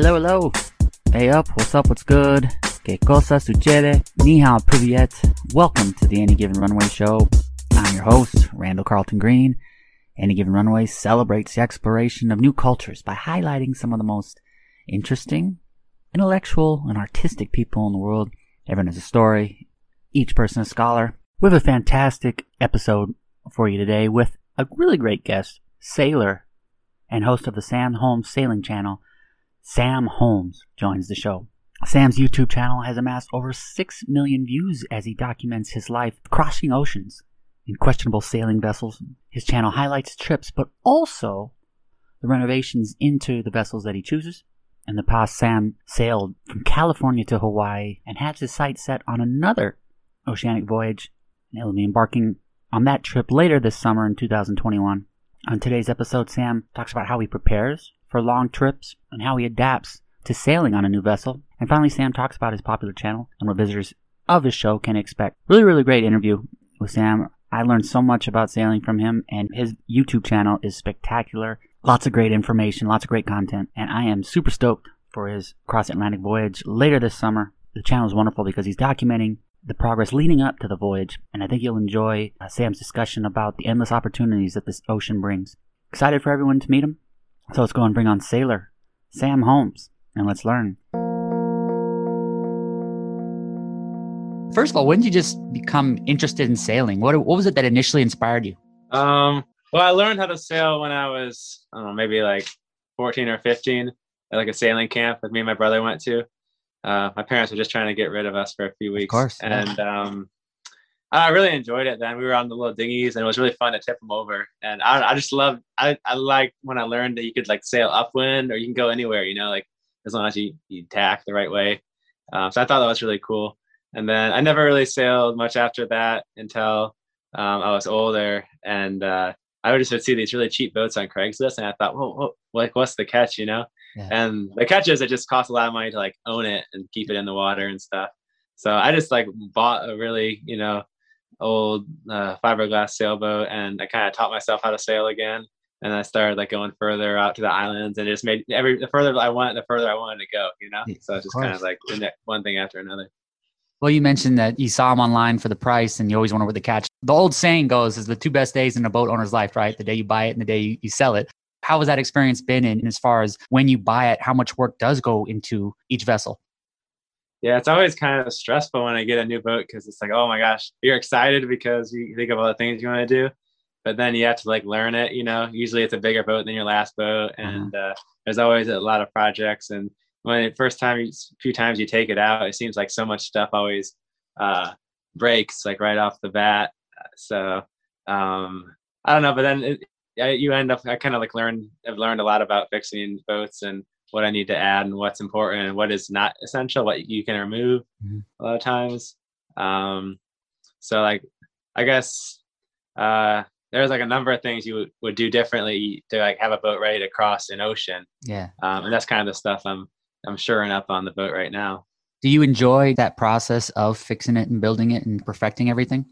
Hello, hello. Hey up, what's up, what's good? Que cosa sucede? Ni hao. Welcome to the Any Given Runway Show. I'm your host, Randall Carlton Green. Any Given Runway celebrates the exploration of new cultures by highlighting some of the most interesting, intellectual, and artistic people in the world. Everyone has a story, each person a scholar. We have a fantastic episode for you today with a really great guest, sailor and host of the Sam Holmes Sailing Channel, Sam Holmes joins the show. Sam's YouTube channel has amassed over 6 million views as he documents his life crossing oceans in questionable sailing vessels. His channel highlights trips, but also the renovations into the vessels that he chooses. In the past, Sam sailed from California to Hawaii and has his sights set on another oceanic voyage. And he'll be embarking on that trip later this summer in 2021. On today's episode, Sam talks about how he prepares for long trips and how he adapts to sailing on a new vessel. And finally, Sam talks about his popular channel and what visitors of his show can expect. Really, really great interview with Sam. I learned so much about sailing from him, and his YouTube channel is spectacular. Lots of great information, lots of great content, and I am super stoked for his cross Atlantic voyage later this summer. The channel is wonderful because he's documenting the progress leading up to the voyage, and I think you'll enjoy uh, Sam's discussion about the endless opportunities that this ocean brings. Excited for everyone to meet him? So let's go and bring on Sailor, Sam Holmes, and let's learn. First of all, when did you just become interested in sailing? What, what was it that initially inspired you? Um, well, I learned how to sail when I was, I don't know, maybe like 14 or 15 at like a sailing camp that me and my brother went to. Uh, my parents were just trying to get rid of us for a few weeks. Of course. And yeah. um, I really enjoyed it then. We were on the little dinghies and it was really fun to tip them over. And I, I just love, I, I like when I learned that you could like sail upwind or you can go anywhere, you know, like as long as you, you tack the right way. Um, so I thought that was really cool. And then I never really sailed much after that until um, I was older. And uh, I would just would see these really cheap boats on Craigslist. And I thought, well, what, like, what's the catch, you know? Yeah. And the catch is it just costs a lot of money to like own it and keep it in the water and stuff. So I just like bought a really, you know, old uh, fiberglass sailboat and I kind of taught myself how to sail again. And I started like going further out to the islands and it just made every the further I went, the further I wanted to go, you know? So it's just kind of like one thing after another. Well, you mentioned that you saw them online for the price and you always wonder what the catch. The old saying goes is the two best days in a boat owner's life, right? The day you buy it and the day you, you sell it. How has that experience been? And as far as when you buy it, how much work does go into each vessel? Yeah, it's always kind of stressful when I get a new boat because it's like, oh my gosh, you're excited because you think of all the things you want to do, but then you have to like learn it. You know, usually it's a bigger boat than your last boat, mm-hmm. and uh, there's always a lot of projects. And when the first time, you, few times you take it out, it seems like so much stuff always uh, breaks like right off the bat. So um, I don't know, but then it, you end up. I kind of like learned. I've learned a lot about fixing boats and what I need to add and what's important and what is not essential, what you can remove mm-hmm. a lot of times. Um, so like, I guess, uh, there's like a number of things you would, would do differently to like have a boat ready to cross an ocean. Yeah. Um, and that's kind of the stuff I'm, I'm shoring up on the boat right now. Do you enjoy that process of fixing it and building it and perfecting everything?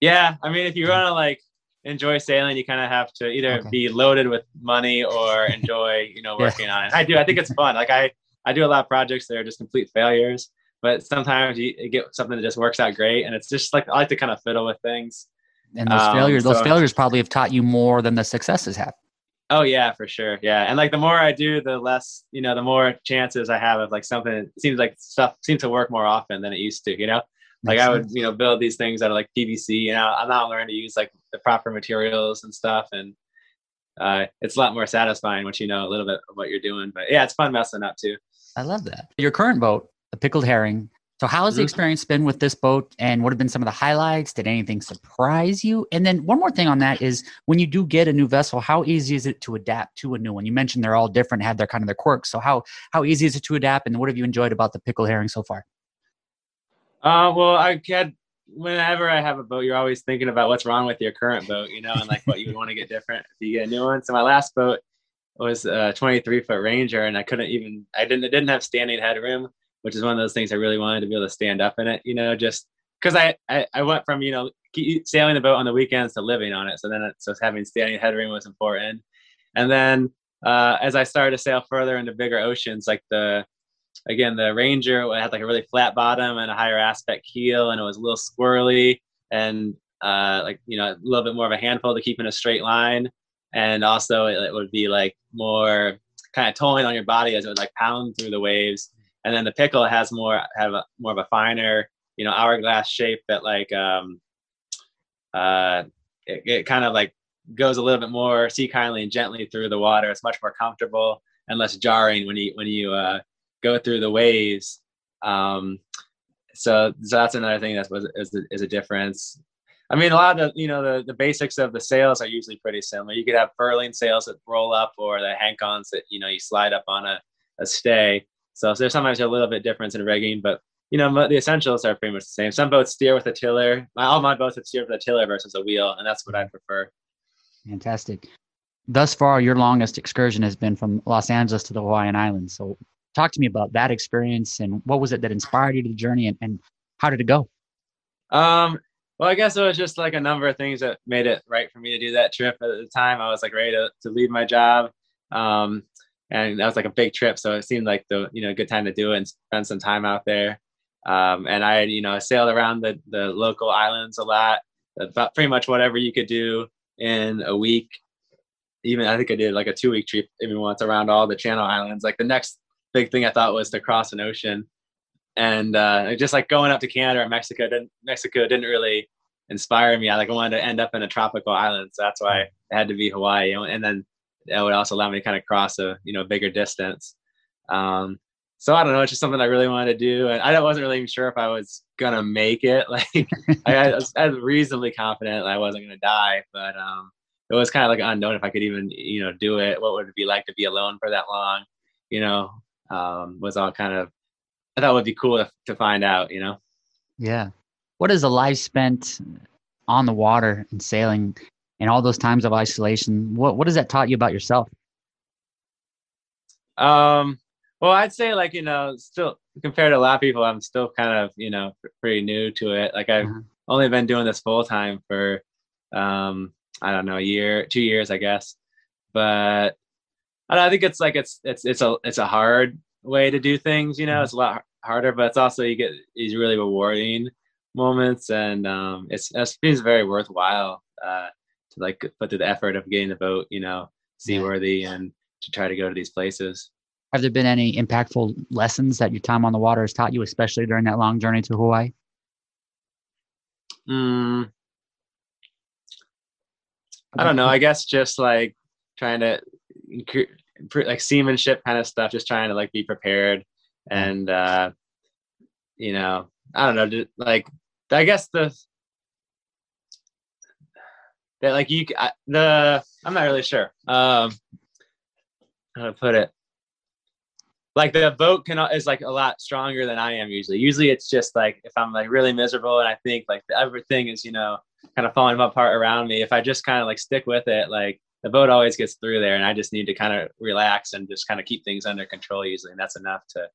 Yeah. I mean, if you want to like enjoy sailing, you kind of have to either okay. be loaded with money or enjoy, you know, working yeah. on it. I do. I think it's fun. Like I, I do a lot of projects that are just complete failures, but sometimes you, you get something that just works out great, and it's just like I like to kind of fiddle with things. And those um, failures, those so, failures probably have taught you more than the successes have. Oh yeah, for sure. Yeah, and like the more I do, the less you know, the more chances I have of like something. It seems like stuff seems to work more often than it used to. You know, like I would, you know, build these things out of like PVC. You know, I'm not learning to use like the proper materials and stuff, and uh, it's a lot more satisfying once you know a little bit of what you're doing. But yeah, it's fun messing up too. I love that. Your current boat, the pickled herring. So, how has the mm-hmm. experience been with this boat, and what have been some of the highlights? Did anything surprise you? And then one more thing on that is, when you do get a new vessel, how easy is it to adapt to a new one? You mentioned they're all different, have their kind of their quirks. So, how how easy is it to adapt, and what have you enjoyed about the pickled herring so far? Uh, well, I had whenever I have a boat, you're always thinking about what's wrong with your current boat, you know, and like what you would want to get different if you get a new one. So my last boat was a 23 foot Ranger, and I couldn't even I didn't didn't have standing headroom, which is one of those things I really wanted to be able to stand up in it, you know, just because I, I I went from you know sailing the boat on the weekends to living on it, so then it, so having standing headroom was important, and then uh, as I started to sail further into bigger oceans, like the again the Ranger had like a really flat bottom and a higher aspect keel, and it was a little squirrely and uh, like you know a little bit more of a handful to keep in a straight line, and also it, it would be like more kind of tolling on your body as it would like pound through the waves. And then the pickle has more have a, more of a finer you know hourglass shape that like um uh it, it kind of like goes a little bit more sea kindly and gently through the water. It's much more comfortable and less jarring when you when you uh, go through the waves. Um, so, so that's another thing that was is, is a difference. I mean, a lot of the, you know the, the basics of the sails are usually pretty similar. You could have furling sails that roll up, or the hank-ons that you know you slide up on a, a stay. So, so there's sometimes a little bit difference in rigging, but you know the essentials are pretty much the same. Some boats steer with a tiller. My, all my boats have steered with a tiller versus a wheel, and that's what I prefer. Fantastic. Thus far, your longest excursion has been from Los Angeles to the Hawaiian Islands. So, talk to me about that experience and what was it that inspired you to the journey and, and how did it go? Um, well, I guess it was just like a number of things that made it right for me to do that trip at the time. I was like ready to, to leave my job. Um, and that was like a big trip. So it seemed like the, you know, good time to do it and spend some time out there. Um, and I, you know, sailed around the, the local islands a lot, about pretty much whatever you could do in a week. Even I think I did like a two week trip even once around all the Channel Islands. Like the next big thing I thought was to cross an ocean, and uh, just like going up to Canada or Mexico didn't Mexico didn't really inspire me. I like I wanted to end up in a tropical island, so that's why it had to be Hawaii, and then that would also allow me to kind of cross a you know bigger distance. Um, so I don't know. It's just something I really wanted to do, and I wasn't really even sure if I was gonna make it. Like I, was, I, was, reasonably confident I wasn't gonna die, but um, it was kind of like unknown if I could even you know do it. What would it be like to be alone for that long? You know, um, was all kind of I thought would be cool to, to find out. You know. Yeah. What is a life spent on the water and sailing, and all those times of isolation? What what has that taught you about yourself? Um well, I'd say like you know, still compared to a lot of people, I'm still kind of you know pretty new to it. Like I've mm-hmm. only been doing this full time for um, I don't know a year, two years, I guess. But I, know, I think it's like it's it's it's a it's a hard way to do things. You know, mm-hmm. it's a lot harder, but it's also you get these really rewarding moments, and um, it's it seems very worthwhile uh, to like put through the effort of getting the boat, you know, seaworthy and to try to go to these places. Have there been any impactful lessons that your time on the water has taught you, especially during that long journey to Hawaii? Mm, I don't know. I guess just like trying to like seamanship kind of stuff, just trying to like be prepared and uh you know, I don't know, like I guess the that like you I, the I'm not really sure. Um how to put it like the vote can is like a lot stronger than I am usually. Usually it's just like if I'm like really miserable and I think like everything is you know kind of falling apart around me. If I just kind of like stick with it, like the boat always gets through there, and I just need to kind of relax and just kind of keep things under control usually, and that's enough to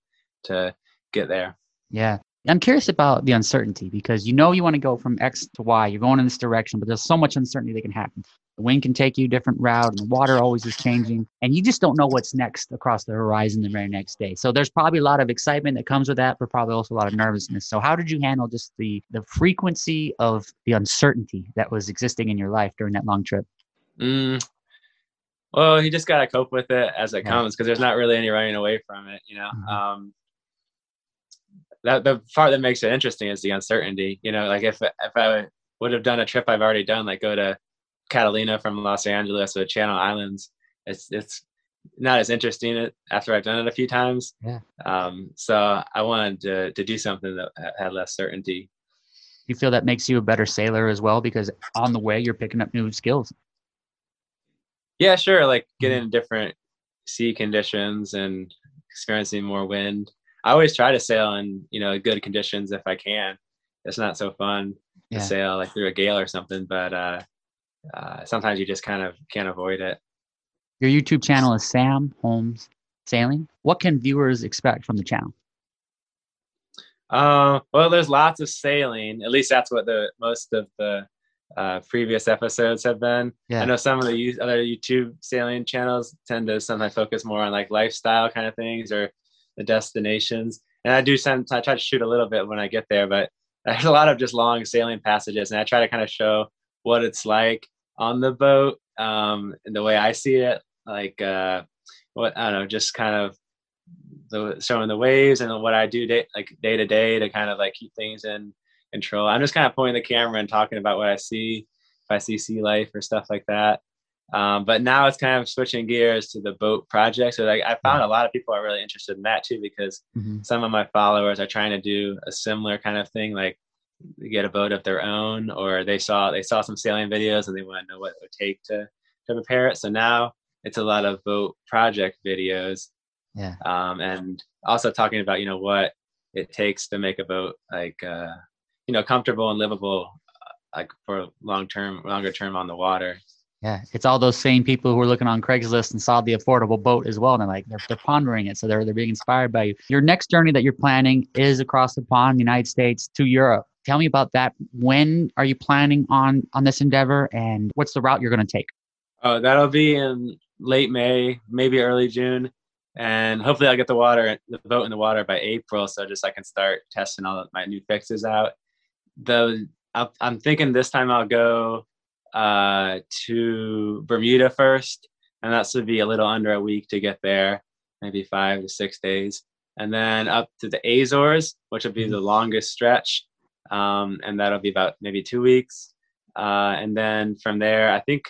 to get there. Yeah. I'm curious about the uncertainty because you know you want to go from X to Y. You're going in this direction, but there's so much uncertainty that can happen. The wind can take you a different route, and the water always is changing, and you just don't know what's next across the horizon the very next day. So there's probably a lot of excitement that comes with that, but probably also a lot of nervousness. So how did you handle just the the frequency of the uncertainty that was existing in your life during that long trip? Mm, well, you just gotta cope with it as it yeah. comes because there's not really any running away from it. You know, mm-hmm. um, that the part that makes it interesting is the uncertainty. You know, like if if I would have done a trip I've already done, like go to Catalina from Los Angeles or Channel Islands, it's it's not as interesting after I've done it a few times. Yeah. Um, so I wanted to to do something that had less certainty. You feel that makes you a better sailor as well because on the way you're picking up new skills. Yeah, sure. Like getting mm-hmm. different sea conditions and experiencing more wind. I always try to sail in you know good conditions if I can. It's not so fun yeah. to sail like through a gale or something, but uh, uh, sometimes you just kind of can't avoid it. Your YouTube channel is Sam Holmes Sailing. What can viewers expect from the channel? Uh, well, there's lots of sailing. At least that's what the most of the uh, previous episodes have been. Yeah. I know some of the other YouTube sailing channels tend to sometimes focus more on like lifestyle kind of things or the destinations. And I do sometimes I try to shoot a little bit when I get there, but there's a lot of just long sailing passages, and I try to kind of show what it's like on the boat um, and the way I see it, like uh, what I don't know, just kind of the showing the waves and what I do day like day to day to kind of like keep things in control. I'm just kind of pointing the camera and talking about what I see, if I see sea life or stuff like that. Um, but now it's kind of switching gears to the boat project. So like I found a lot of people are really interested in that too because mm-hmm. some of my followers are trying to do a similar kind of thing, like get a boat of their own, or they saw they saw some sailing videos and they want to know what it would take to to prepare it. So now it's a lot of boat project videos. Yeah. Um, and also talking about you know what it takes to make a boat like uh, you know comfortable and livable uh, like for long term longer term on the water. Yeah it's all those same people who are looking on craigslist and saw the affordable boat as well and they're like they're, they're pondering it so they're, they're being inspired by you. Your next journey that you're planning is across the pond the united states to europe. Tell me about that. When are you planning on on this endeavor and what's the route you're going to take? Oh that'll be in late may maybe early june and hopefully i'll get the water the boat in the water by april so just i can start testing all my new fixes out the I'm thinking this time I'll go uh, to Bermuda first, and that's to be a little under a week to get there, maybe five to six days, and then up to the Azores, which will be mm-hmm. the longest stretch, um, and that'll be about maybe two weeks, uh, and then from there, I think,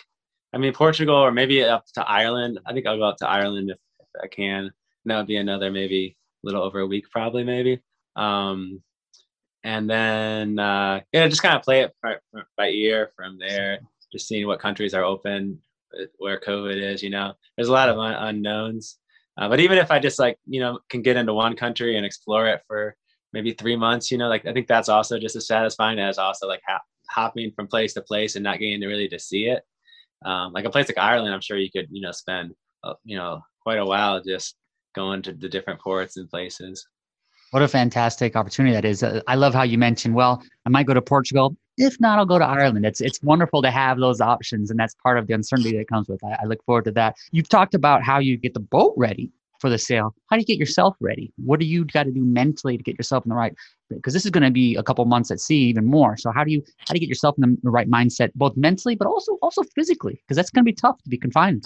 I mean Portugal or maybe up to Ireland. I think I'll go up to Ireland if, if I can. And that would be another maybe a little over a week, probably maybe. Um, and then uh, yeah, just kind of play it by, by ear from there. Just seeing what countries are open, uh, where COVID is. You know, there's a lot of un- unknowns. Uh, but even if I just like you know can get into one country and explore it for maybe three months, you know, like I think that's also just as satisfying as also like ha- hopping from place to place and not getting to really to see it. Um, like a place like Ireland, I'm sure you could you know spend uh, you know quite a while just going to the different ports and places. What a fantastic opportunity that is. Uh, I love how you mentioned, well, I might go to Portugal. If not, I'll go to Ireland. It's it's wonderful to have those options, and that's part of the uncertainty that comes with. I, I look forward to that. You've talked about how you get the boat ready for the sail. How do you get yourself ready? What do you got to do mentally to get yourself in the right? Because this is going to be a couple months at sea, even more. So how do you how do you get yourself in the right mindset, both mentally but also also physically? Because that's going to be tough to be confined.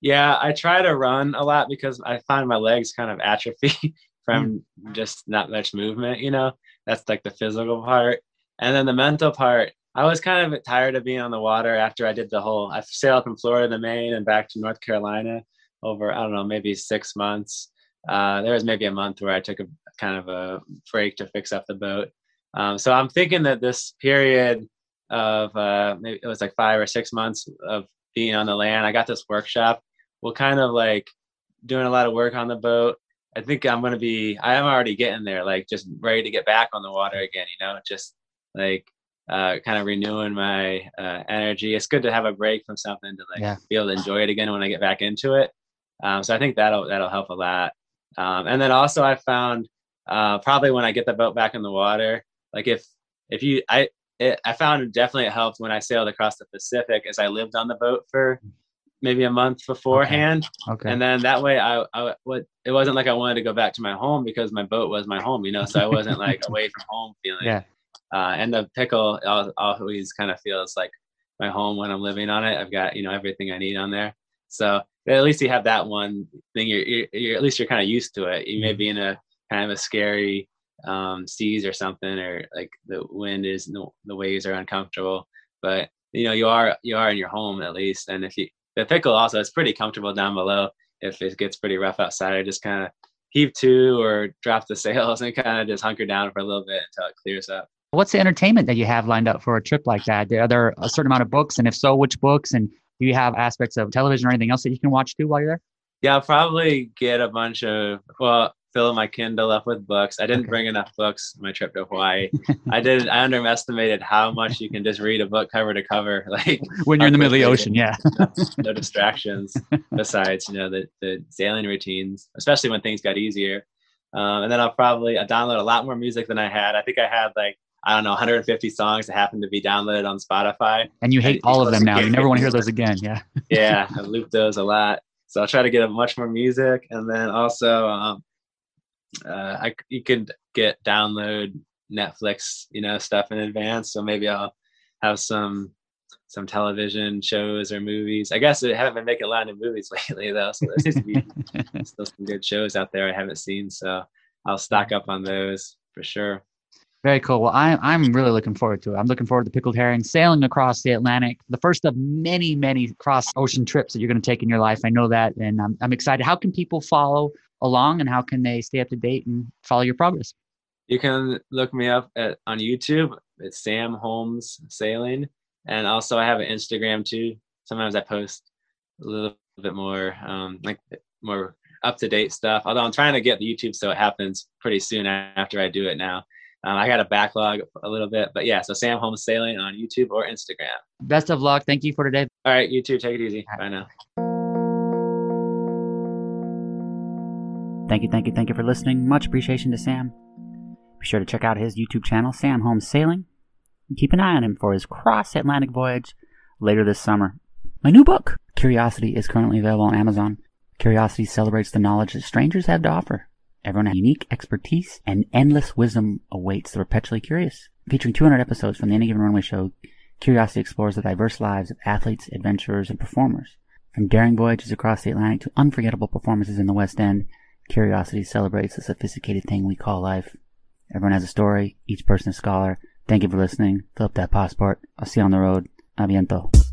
Yeah, I try to run a lot because I find my legs kind of atrophy from mm. just not much movement, you know? That's like the physical part. And then the mental part, I was kind of tired of being on the water after I did the whole, I sailed from Florida to Maine and back to North Carolina over, I don't know, maybe six months. Uh, there was maybe a month where I took a kind of a break to fix up the boat. Um, so I'm thinking that this period of uh, maybe it was like five or six months of being on the land, I got this workshop. We'll kind of like doing a lot of work on the boat I think I'm gonna be. I am already getting there, like just ready to get back on the water again. You know, just like uh, kind of renewing my uh, energy. It's good to have a break from something to like yeah. be able to enjoy it again when I get back into it. Um, so I think that'll that'll help a lot. Um, and then also I found uh, probably when I get the boat back in the water, like if if you I it, I found definitely it helped when I sailed across the Pacific as I lived on the boat for maybe a month beforehand. Okay. okay. And then that way I, I what it wasn't like I wanted to go back to my home because my boat was my home, you know, so I wasn't like away from home feeling. Yeah. Uh, and the pickle always kind of feels like my home when I'm living on it. I've got, you know, everything I need on there. So at least you have that one thing. You're, you're, you're at least you're kind of used to it. You may mm-hmm. be in a kind of a scary um, seas or something, or like the wind is, the, the waves are uncomfortable, but you know, you are, you are in your home at least. And if you, the pickle also is pretty comfortable down below. If it gets pretty rough outside, I just kind of heave to or drop the sails and kind of just hunker down for a little bit until it clears up. What's the entertainment that you have lined up for a trip like that? Are there a certain amount of books? And if so, which books? And do you have aspects of television or anything else that you can watch too while you're there? Yeah, I'll probably get a bunch of, well, fill my Kindle up with books. I didn't okay. bring enough books my trip to Hawaii. I did. I underestimated how much you can just read a book cover to cover, like when you're in the middle of the ocean. Yeah, no distractions besides you know the the sailing routines, especially when things got easier. Um, and then I'll probably I download a lot more music than I had. I think I had like I don't know 150 songs that happened to be downloaded on Spotify. And you hate all of them now. You never want to hear those again. Yeah. yeah, I loop those a lot. So I'll try to get a much more music, and then also um, uh, I you could get download Netflix, you know, stuff in advance. So maybe I'll have some some television shows or movies. I guess I haven't been making a lot of movies lately though, so there seems to be still some good shows out there I haven't seen. So I'll stock up on those for sure. Very cool. Well, I, I'm really looking forward to it. I'm looking forward to Pickled Herring sailing across the Atlantic, the first of many, many cross ocean trips that you're going to take in your life. I know that, and I'm, I'm excited. How can people follow along and how can they stay up to date and follow your progress? You can look me up at, on YouTube. It's Sam Holmes Sailing. And also, I have an Instagram too. Sometimes I post a little bit more, um, like more up to date stuff. Although I'm trying to get the YouTube so it happens pretty soon after I do it now. Um, I got a backlog a little bit, but yeah. So Sam Holmes Sailing on YouTube or Instagram. Best of luck. Thank you for today. All right, you too. Take it easy. Bye now. Thank you, thank you, thank you for listening. Much appreciation to Sam. Be sure to check out his YouTube channel, Sam Holmes Sailing, and keep an eye on him for his cross Atlantic voyage later this summer. My new book, Curiosity, is currently available on Amazon. Curiosity celebrates the knowledge that strangers have to offer Everyone has unique expertise and endless wisdom awaits the perpetually curious. Featuring 200 episodes from the Any Given Runway show, Curiosity explores the diverse lives of athletes, adventurers, and performers. From daring voyages across the Atlantic to unforgettable performances in the West End, Curiosity celebrates the sophisticated thing we call life. Everyone has a story, each person a scholar. Thank you for listening. Fill up that passport. I'll see you on the road. Aviento.